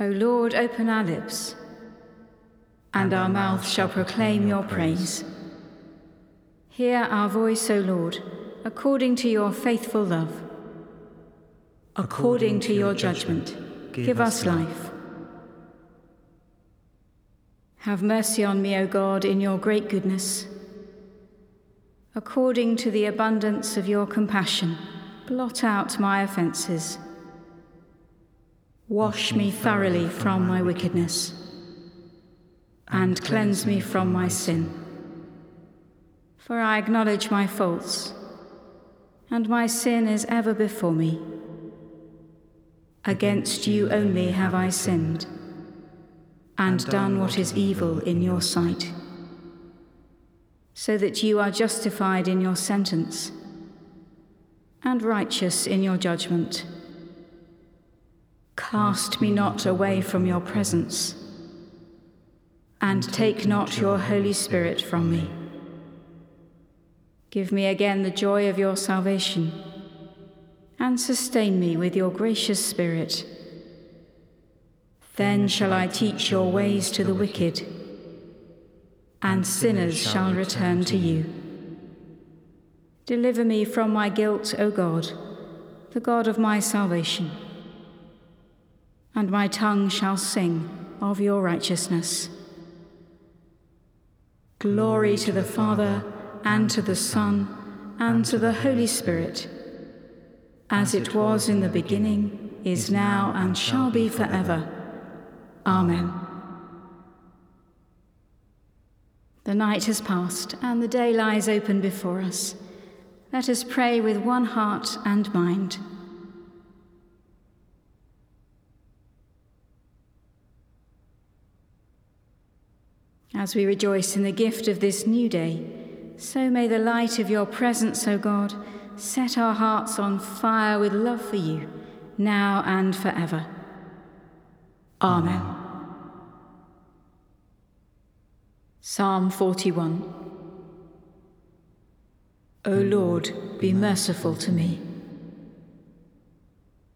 O Lord, open our lips, and our mouth shall proclaim your praise. Hear our voice, O Lord, according to your faithful love. According to your judgment, give us life. Have mercy on me, O God, in your great goodness. According to the abundance of your compassion, blot out my offences. Wash me thoroughly from my wickedness, and cleanse me from my sin. For I acknowledge my faults, and my sin is ever before me. Against you only have I sinned, and done what is evil in your sight, so that you are justified in your sentence, and righteous in your judgment. Cast me not away from your presence, and take not your Holy Spirit from me. Give me again the joy of your salvation, and sustain me with your gracious Spirit. Then shall I teach your ways to the wicked, and sinners shall return to you. Deliver me from my guilt, O God, the God of my salvation and my tongue shall sing of your righteousness. Glory to the Father, and to the Son, and to the Holy Spirit, as it was in the beginning, is now, and shall be forever. Amen. The night has passed, and the day lies open before us. Let us pray with one heart and mind. As we rejoice in the gift of this new day, so may the light of your presence, O God, set our hearts on fire with love for you, now and forever. Amen. Psalm 41 O Lord, be merciful to me.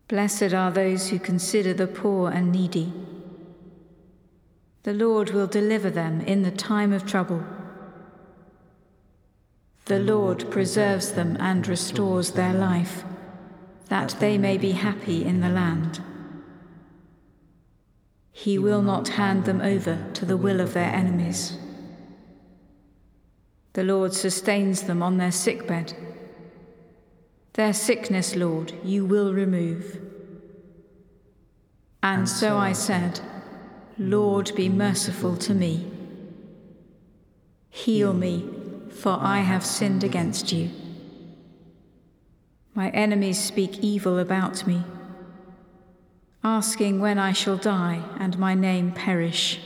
Blessed are those who consider the poor and needy. The Lord will deliver them in the time of trouble. The Lord preserves them and restores their life, that they may be happy in the land. He will not hand them over to the will of their enemies. The Lord sustains them on their sickbed. Their sickness, Lord, you will remove. And so I said, Lord, be merciful to me. Heal me, for I have sinned against you. My enemies speak evil about me, asking when I shall die and my name perish.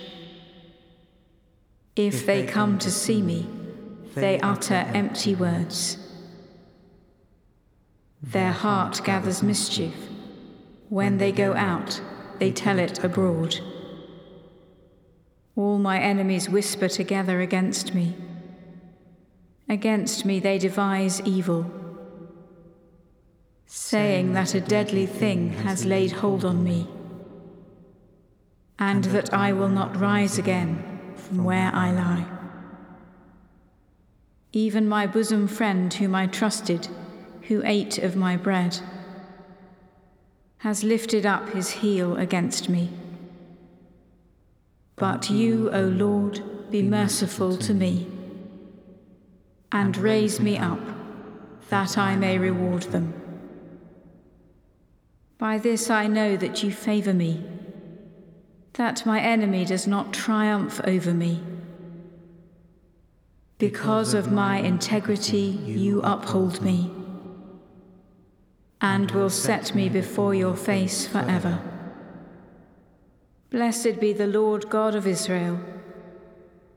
If they come to see me, they utter empty words. Their heart gathers mischief. When they go out, they tell it abroad. All my enemies whisper together against me. Against me they devise evil, saying that a deadly thing has laid hold on me, and that I will not rise again from where I lie. Even my bosom friend, whom I trusted, who ate of my bread, has lifted up his heel against me. But you, O Lord, be merciful to me, and raise me up, that I may reward them. By this I know that you favour me, that my enemy does not triumph over me. Because of my integrity, you uphold me, and will set me before your face forever. Blessed be the Lord God of Israel,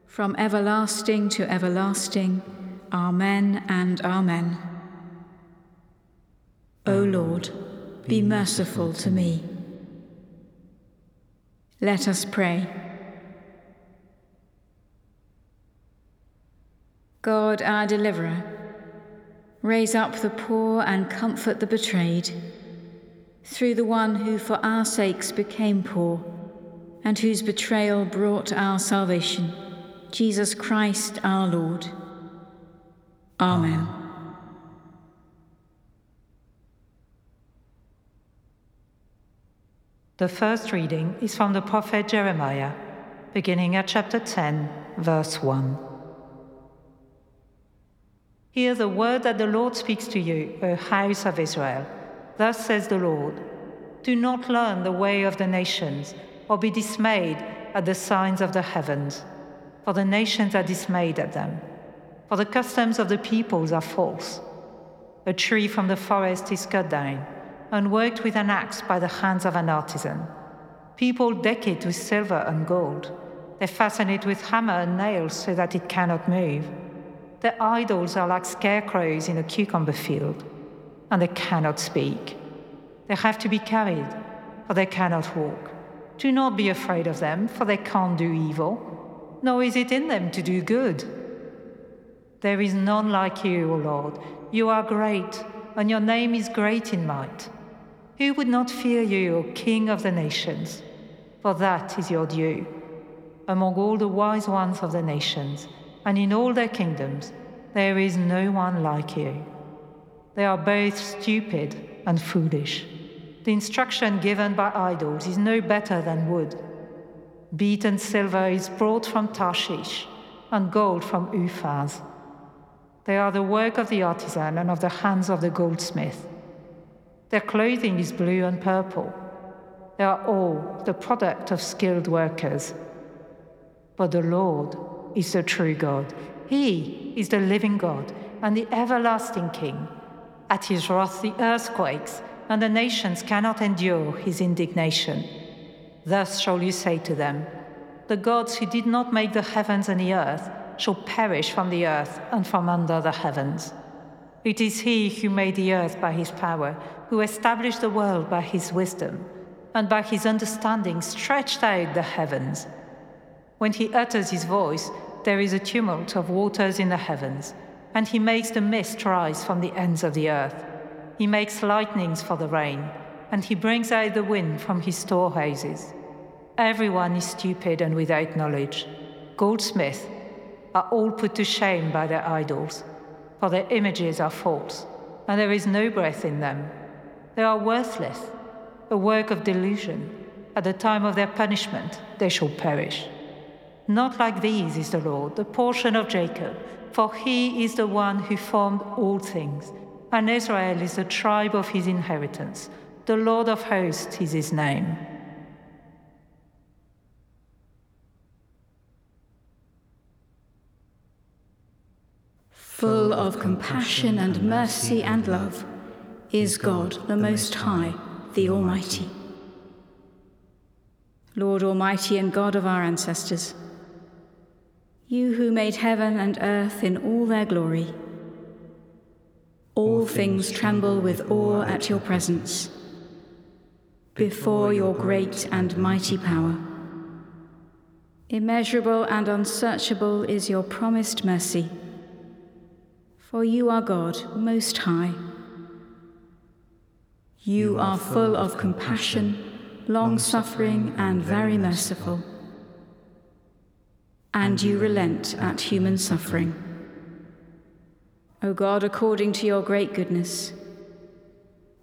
from everlasting to everlasting. Amen and Amen. O Lord, be merciful to me. Let us pray. God, our deliverer, raise up the poor and comfort the betrayed, through the one who for our sakes became poor and whose betrayal brought our salvation, Jesus Christ our Lord. Amen. The first reading is from the prophet Jeremiah, beginning at chapter 10, verse 1. Hear the word that the Lord speaks to you, O house of Israel. Thus says the Lord Do not learn the way of the nations or be dismayed at the signs of the heavens. For the nations are dismayed at them. For the customs of the peoples are false. A tree from the forest is cut down and worked with an axe by the hands of an artisan. People deck it with silver and gold. They fasten it with hammer and nails so that it cannot move. Their idols are like scarecrows in a cucumber field, and they cannot speak. They have to be carried, for they cannot walk. Do not be afraid of them, for they can't do evil, nor is it in them to do good. There is none like you, O Lord. You are great, and your name is great in might. Who would not fear you, O King of the nations? For that is your due. Among all the wise ones of the nations, and in all their kingdoms, there is no one like you. They are both stupid and foolish. The instruction given by idols is no better than wood. Beaten silver is brought from Tarshish, and gold from Uphaz. They are the work of the artisan and of the hands of the goldsmith. Their clothing is blue and purple. They are all the product of skilled workers. But the Lord is the true God. He is the living God and the everlasting King. At his wrath, the earth quakes and the nations cannot endure his indignation. Thus shall you say to them The gods who did not make the heavens and the earth shall perish from the earth and from under the heavens. It is he who made the earth by his power, who established the world by his wisdom, and by his understanding stretched out the heavens. When he utters his voice, there is a tumult of waters in the heavens, and he makes the mist rise from the ends of the earth. He makes lightnings for the rain, and he brings out the wind from his storehouses. Everyone is stupid and without knowledge. Goldsmiths are all put to shame by their idols, for their images are false, and there is no breath in them. They are worthless, a work of delusion. At the time of their punishment, they shall perish. Not like these is the Lord, the portion of Jacob, for he is the one who formed all things and Israel is the tribe of his inheritance. The Lord of hosts is his name. Full of compassion and mercy and love is God, the Most High, the Almighty. Lord Almighty and God of our ancestors, you who made heaven and earth in all their glory, all things tremble with awe at your presence, before your great and mighty power. Immeasurable and unsearchable is your promised mercy, for you are God most high. You are full of compassion, long suffering, and very merciful, and you relent at human suffering. O God, according to your great goodness.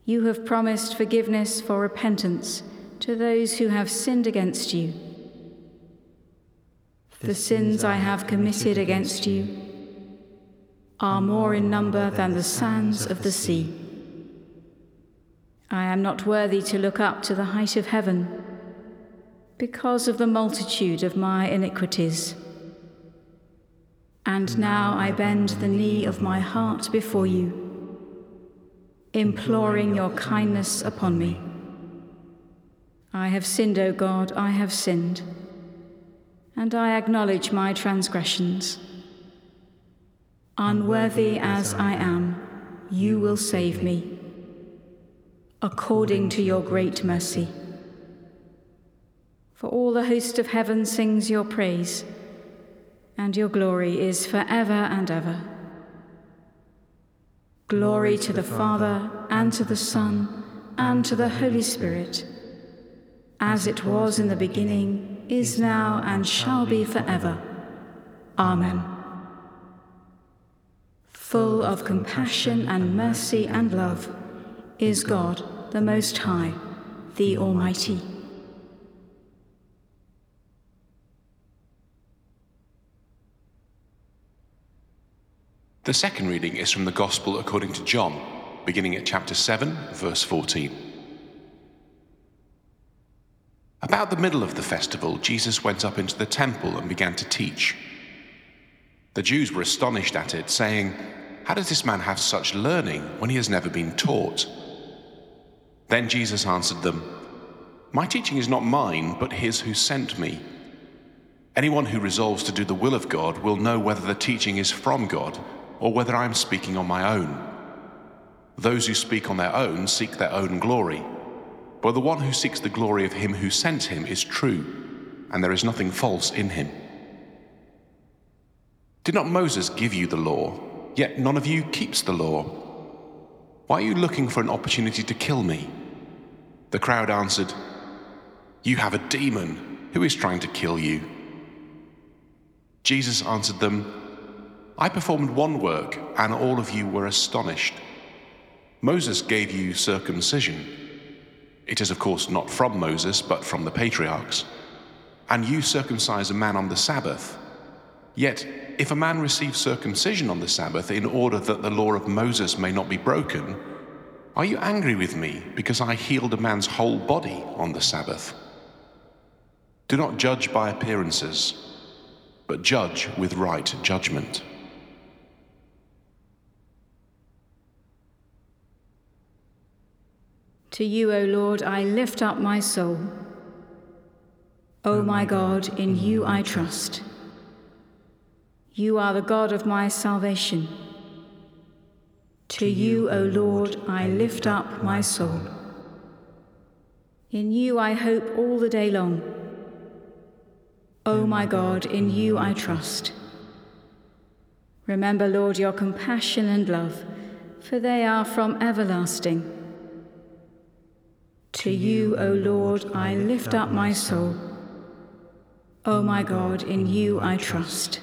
You have promised forgiveness for repentance to those who have sinned against you. The sins I have committed against you are more in number than the sands of the sea. I am not worthy to look up to the height of heaven because of the multitude of my iniquities. And now I bend the knee of my heart before you, imploring your kindness upon me. I have sinned, O God, I have sinned, and I acknowledge my transgressions. Unworthy as I am, you will save me, according to your great mercy. For all the host of heaven sings your praise and your glory is for ever and ever. Glory to the Father, and to the Son, and to the Holy Spirit, as it was in the beginning, is now, and shall be forever. Amen. Full of compassion and mercy and love is God, the Most High, the Almighty. The second reading is from the Gospel according to John, beginning at chapter 7, verse 14. About the middle of the festival, Jesus went up into the temple and began to teach. The Jews were astonished at it, saying, How does this man have such learning when he has never been taught? Then Jesus answered them, My teaching is not mine, but his who sent me. Anyone who resolves to do the will of God will know whether the teaching is from God or whether I am speaking on my own. Those who speak on their own seek their own glory, but the one who seeks the glory of him who sent him is true, and there is nothing false in him. Did not Moses give you the law, yet none of you keeps the law? Why are you looking for an opportunity to kill me? The crowd answered, You have a demon. Who is trying to kill you? Jesus answered them, I performed one work, and all of you were astonished. Moses gave you circumcision. It is, of course, not from Moses, but from the patriarchs. And you circumcise a man on the Sabbath. Yet, if a man receives circumcision on the Sabbath in order that the law of Moses may not be broken, are you angry with me because I healed a man's whole body on the Sabbath? Do not judge by appearances, but judge with right judgment. To you, O Lord, I lift up my soul. O oh, my God, in you I trust. You are the God of my salvation. To you, O Lord, I lift up my soul. In you I hope all the day long. O oh, my God, in you I trust. Remember, Lord, your compassion and love, for they are from everlasting. To you, O Lord, I lift up my soul. O my God, in you I trust.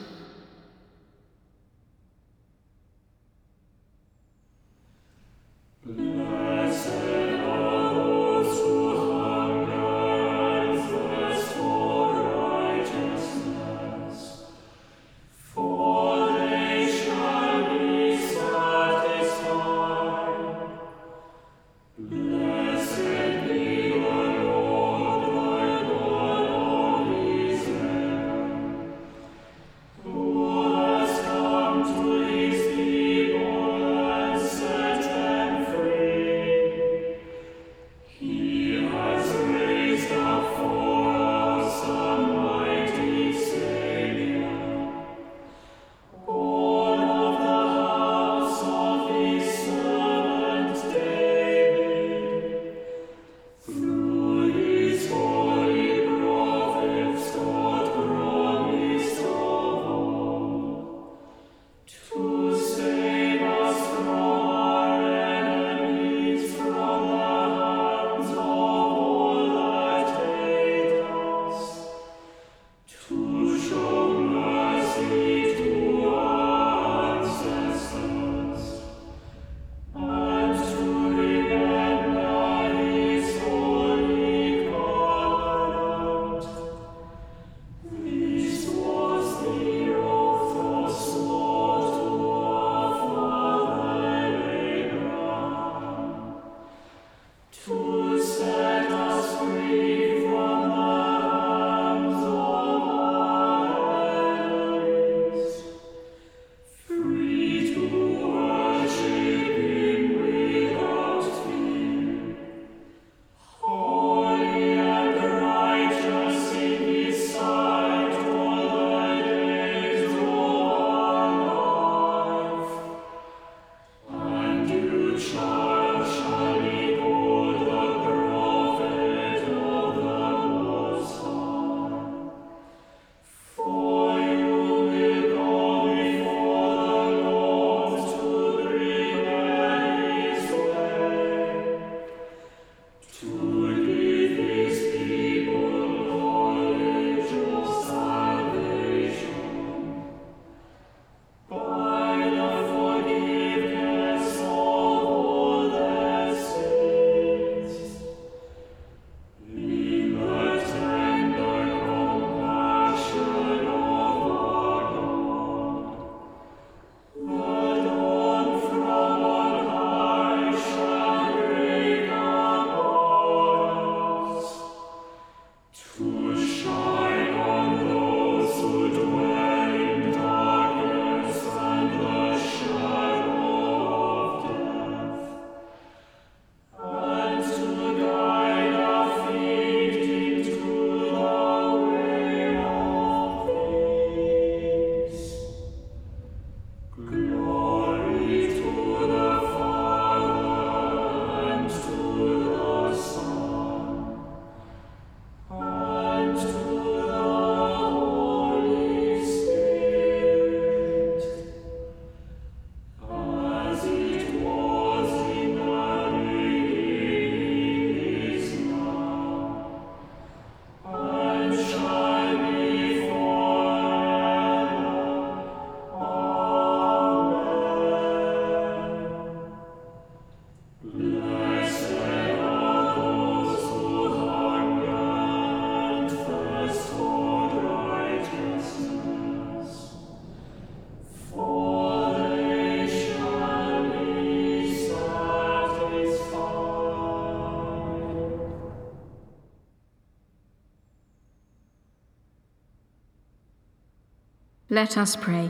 Let us pray.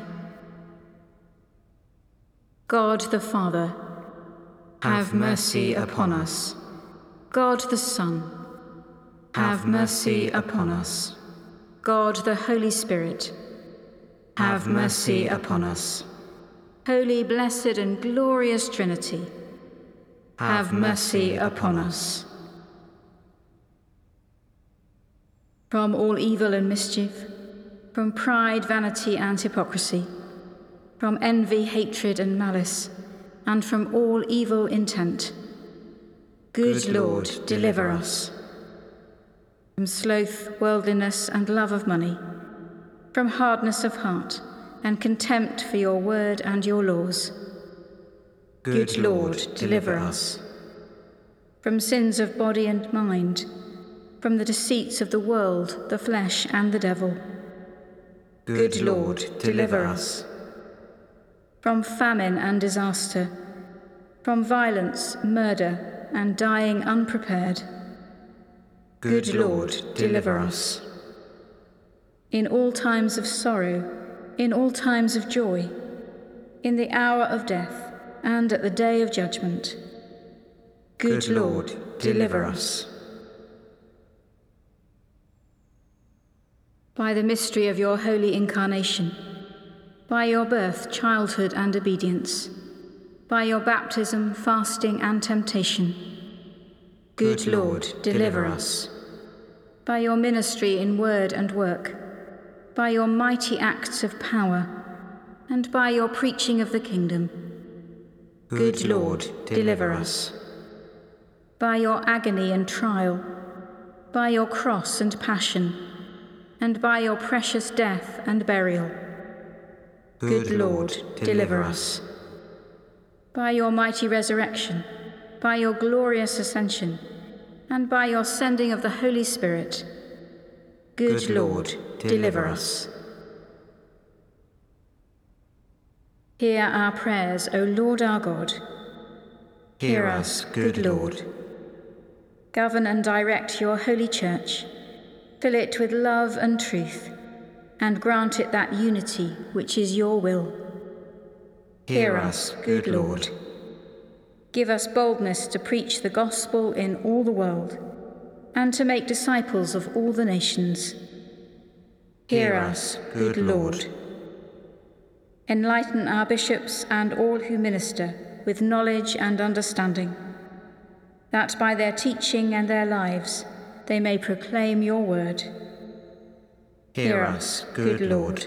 God the Father, have mercy upon us. God the Son, have mercy upon us. God the Holy Spirit, have mercy upon us. Holy, blessed, and glorious Trinity, have mercy upon us. From all evil and mischief, from pride, vanity, and hypocrisy, from envy, hatred, and malice, and from all evil intent. Good, Good Lord, Lord, deliver us. From sloth, worldliness, and love of money, from hardness of heart, and contempt for your word and your laws. Good, Good Lord, Lord, deliver us. From sins of body and mind, from the deceits of the world, the flesh, and the devil. Good, Lord, deliver us. From famine and disaster, from violence, murder, and dying unprepared. Good, Lord, deliver us. In all times of sorrow, in all times of joy, in the hour of death, and at the day of judgment. Good Lord, deliver us. By the mystery of your holy incarnation, by your birth, childhood, and obedience, by your baptism, fasting, and temptation, Good, Good Lord, deliver, deliver us. By your ministry in word and work, by your mighty acts of power, and by your preaching of the kingdom, Good, Good Lord, deliver us. By your agony and trial, by your cross and passion, and by your precious death and burial. Good, Good Lord, deliver us. By your mighty resurrection, by your glorious ascension, and by your sending of the Holy Spirit. Good, Good Lord, deliver us. Hear our prayers, O Lord our God. Hear us, good Lord. Govern and direct your holy church Fill it with love and truth, and grant it that unity which is your will. Hear us, good Lord. Give us boldness to preach the gospel in all the world, and to make disciples of all the nations. Hear us, good Lord. Enlighten our bishops and all who minister with knowledge and understanding, that by their teaching and their lives, they may proclaim your word. Hear us, good Lord.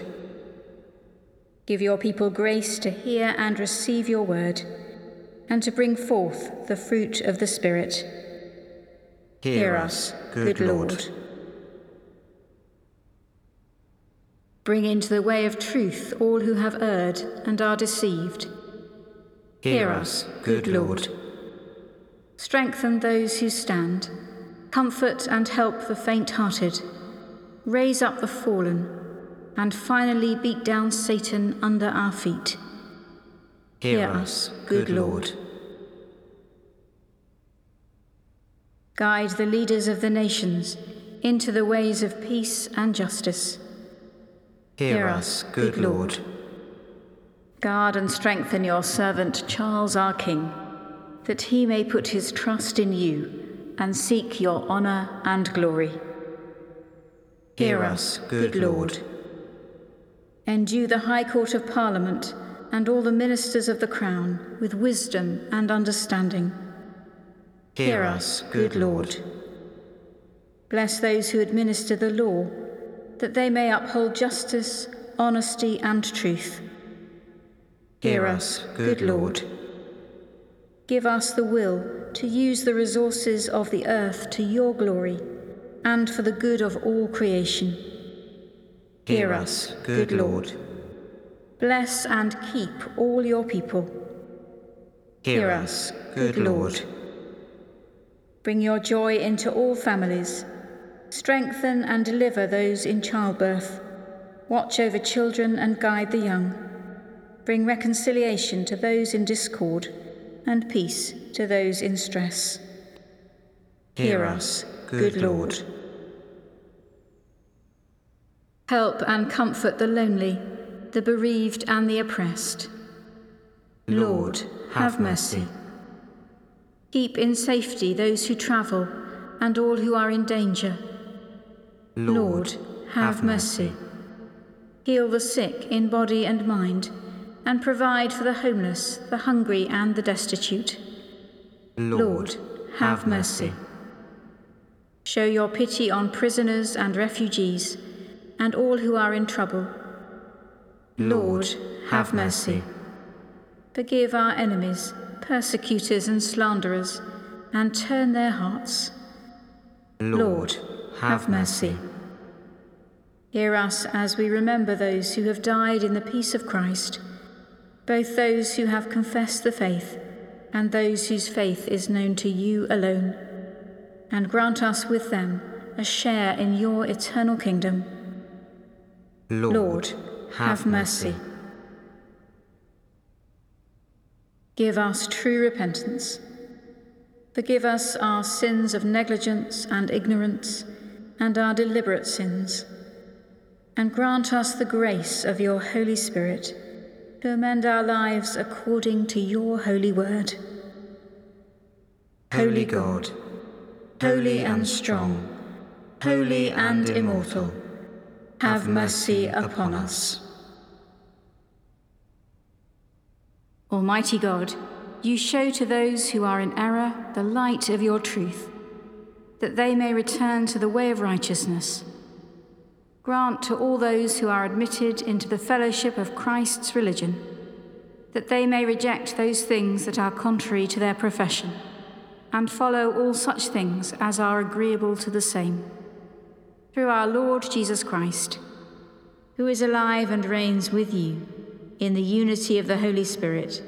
Give your people grace to hear and receive your word, and to bring forth the fruit of the Spirit. Hear us, good Lord. Bring into the way of truth all who have erred and are deceived. Hear us, good Lord. Strengthen those who stand Comfort and help the faint hearted, raise up the fallen, and finally beat down Satan under our feet. Hear, Hear us, good Lord. Guide the leaders of the nations into the ways of peace and justice. Hear, Hear us, good Lord. Guard and strengthen your servant Charles our King, that he may put his trust in you and seek your honour and glory. Hear us, good Lord. Endue the High Court of Parliament and all the ministers of the Crown with wisdom and understanding. Hear us, good Lord. Bless those who administer the law, that they may uphold justice, honesty, and truth. Hear us, good Lord. Give us the will to use the resources of the earth to your glory and for the good of all creation. Hear us, good Lord. Bless and keep all your people. Hear us, good Lord. Bring your joy into all families. Strengthen and deliver those in childbirth. Watch over children and guide the young. Bring reconciliation to those in discord and peace to those in stress. Hear us, good Lord. Help and comfort the lonely, the bereaved and the oppressed. Lord, have mercy. Keep in safety those who travel and all who are in danger. Lord, have mercy. Heal the sick in body and mind, and provide for the homeless, the hungry, and the destitute. Lord, have mercy. Show your pity on prisoners and refugees, and all who are in trouble. Lord, have mercy. Forgive our enemies, persecutors, and slanderers, and turn their hearts. Lord, have mercy. Hear us as we remember those who have died in the peace of Christ, both those who have confessed the faith and those whose faith is known to you alone, and grant us with them a share in your eternal kingdom. Lord, have mercy. Give us true repentance. Forgive us our sins of negligence and ignorance and our deliberate sins and grant us the grace of your Holy Spirit to amend our lives according to your holy word. Holy God, holy and strong, holy and immortal, have mercy upon us. Almighty God, you show to those who are in error the light of your truth, that they may return to the way of righteousness Grant to all those who are admitted into the fellowship of Christ's religion that they may reject those things that are contrary to their profession and follow all such things as are agreeable to the same. Through our Lord Jesus Christ, who is alive and reigns with you in the unity of the Holy Spirit,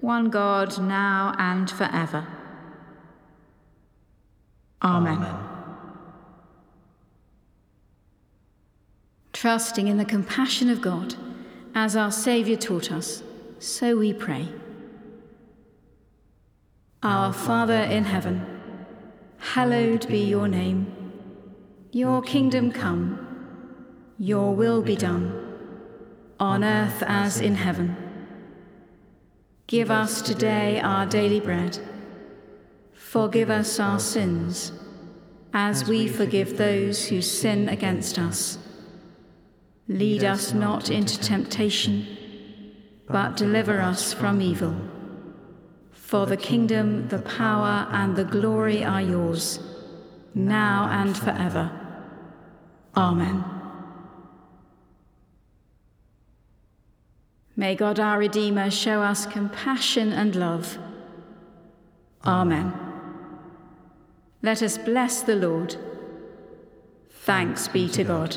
one God, now and forever. Amen. Amen. Trusting in the compassion of God, as our Saviour taught us, so we pray. Our Father in heaven, hallowed be your name. Your kingdom come, your will be done, on earth as in heaven. Give us today our daily bread. Forgive us our sins, as we forgive those who sin against us Lead us not into temptation, but deliver us from evil. For the kingdom, the power, and the glory are yours, now and forever. Amen. May God our Redeemer show us compassion and love. Amen. Let us bless the Lord. Thanks be to God.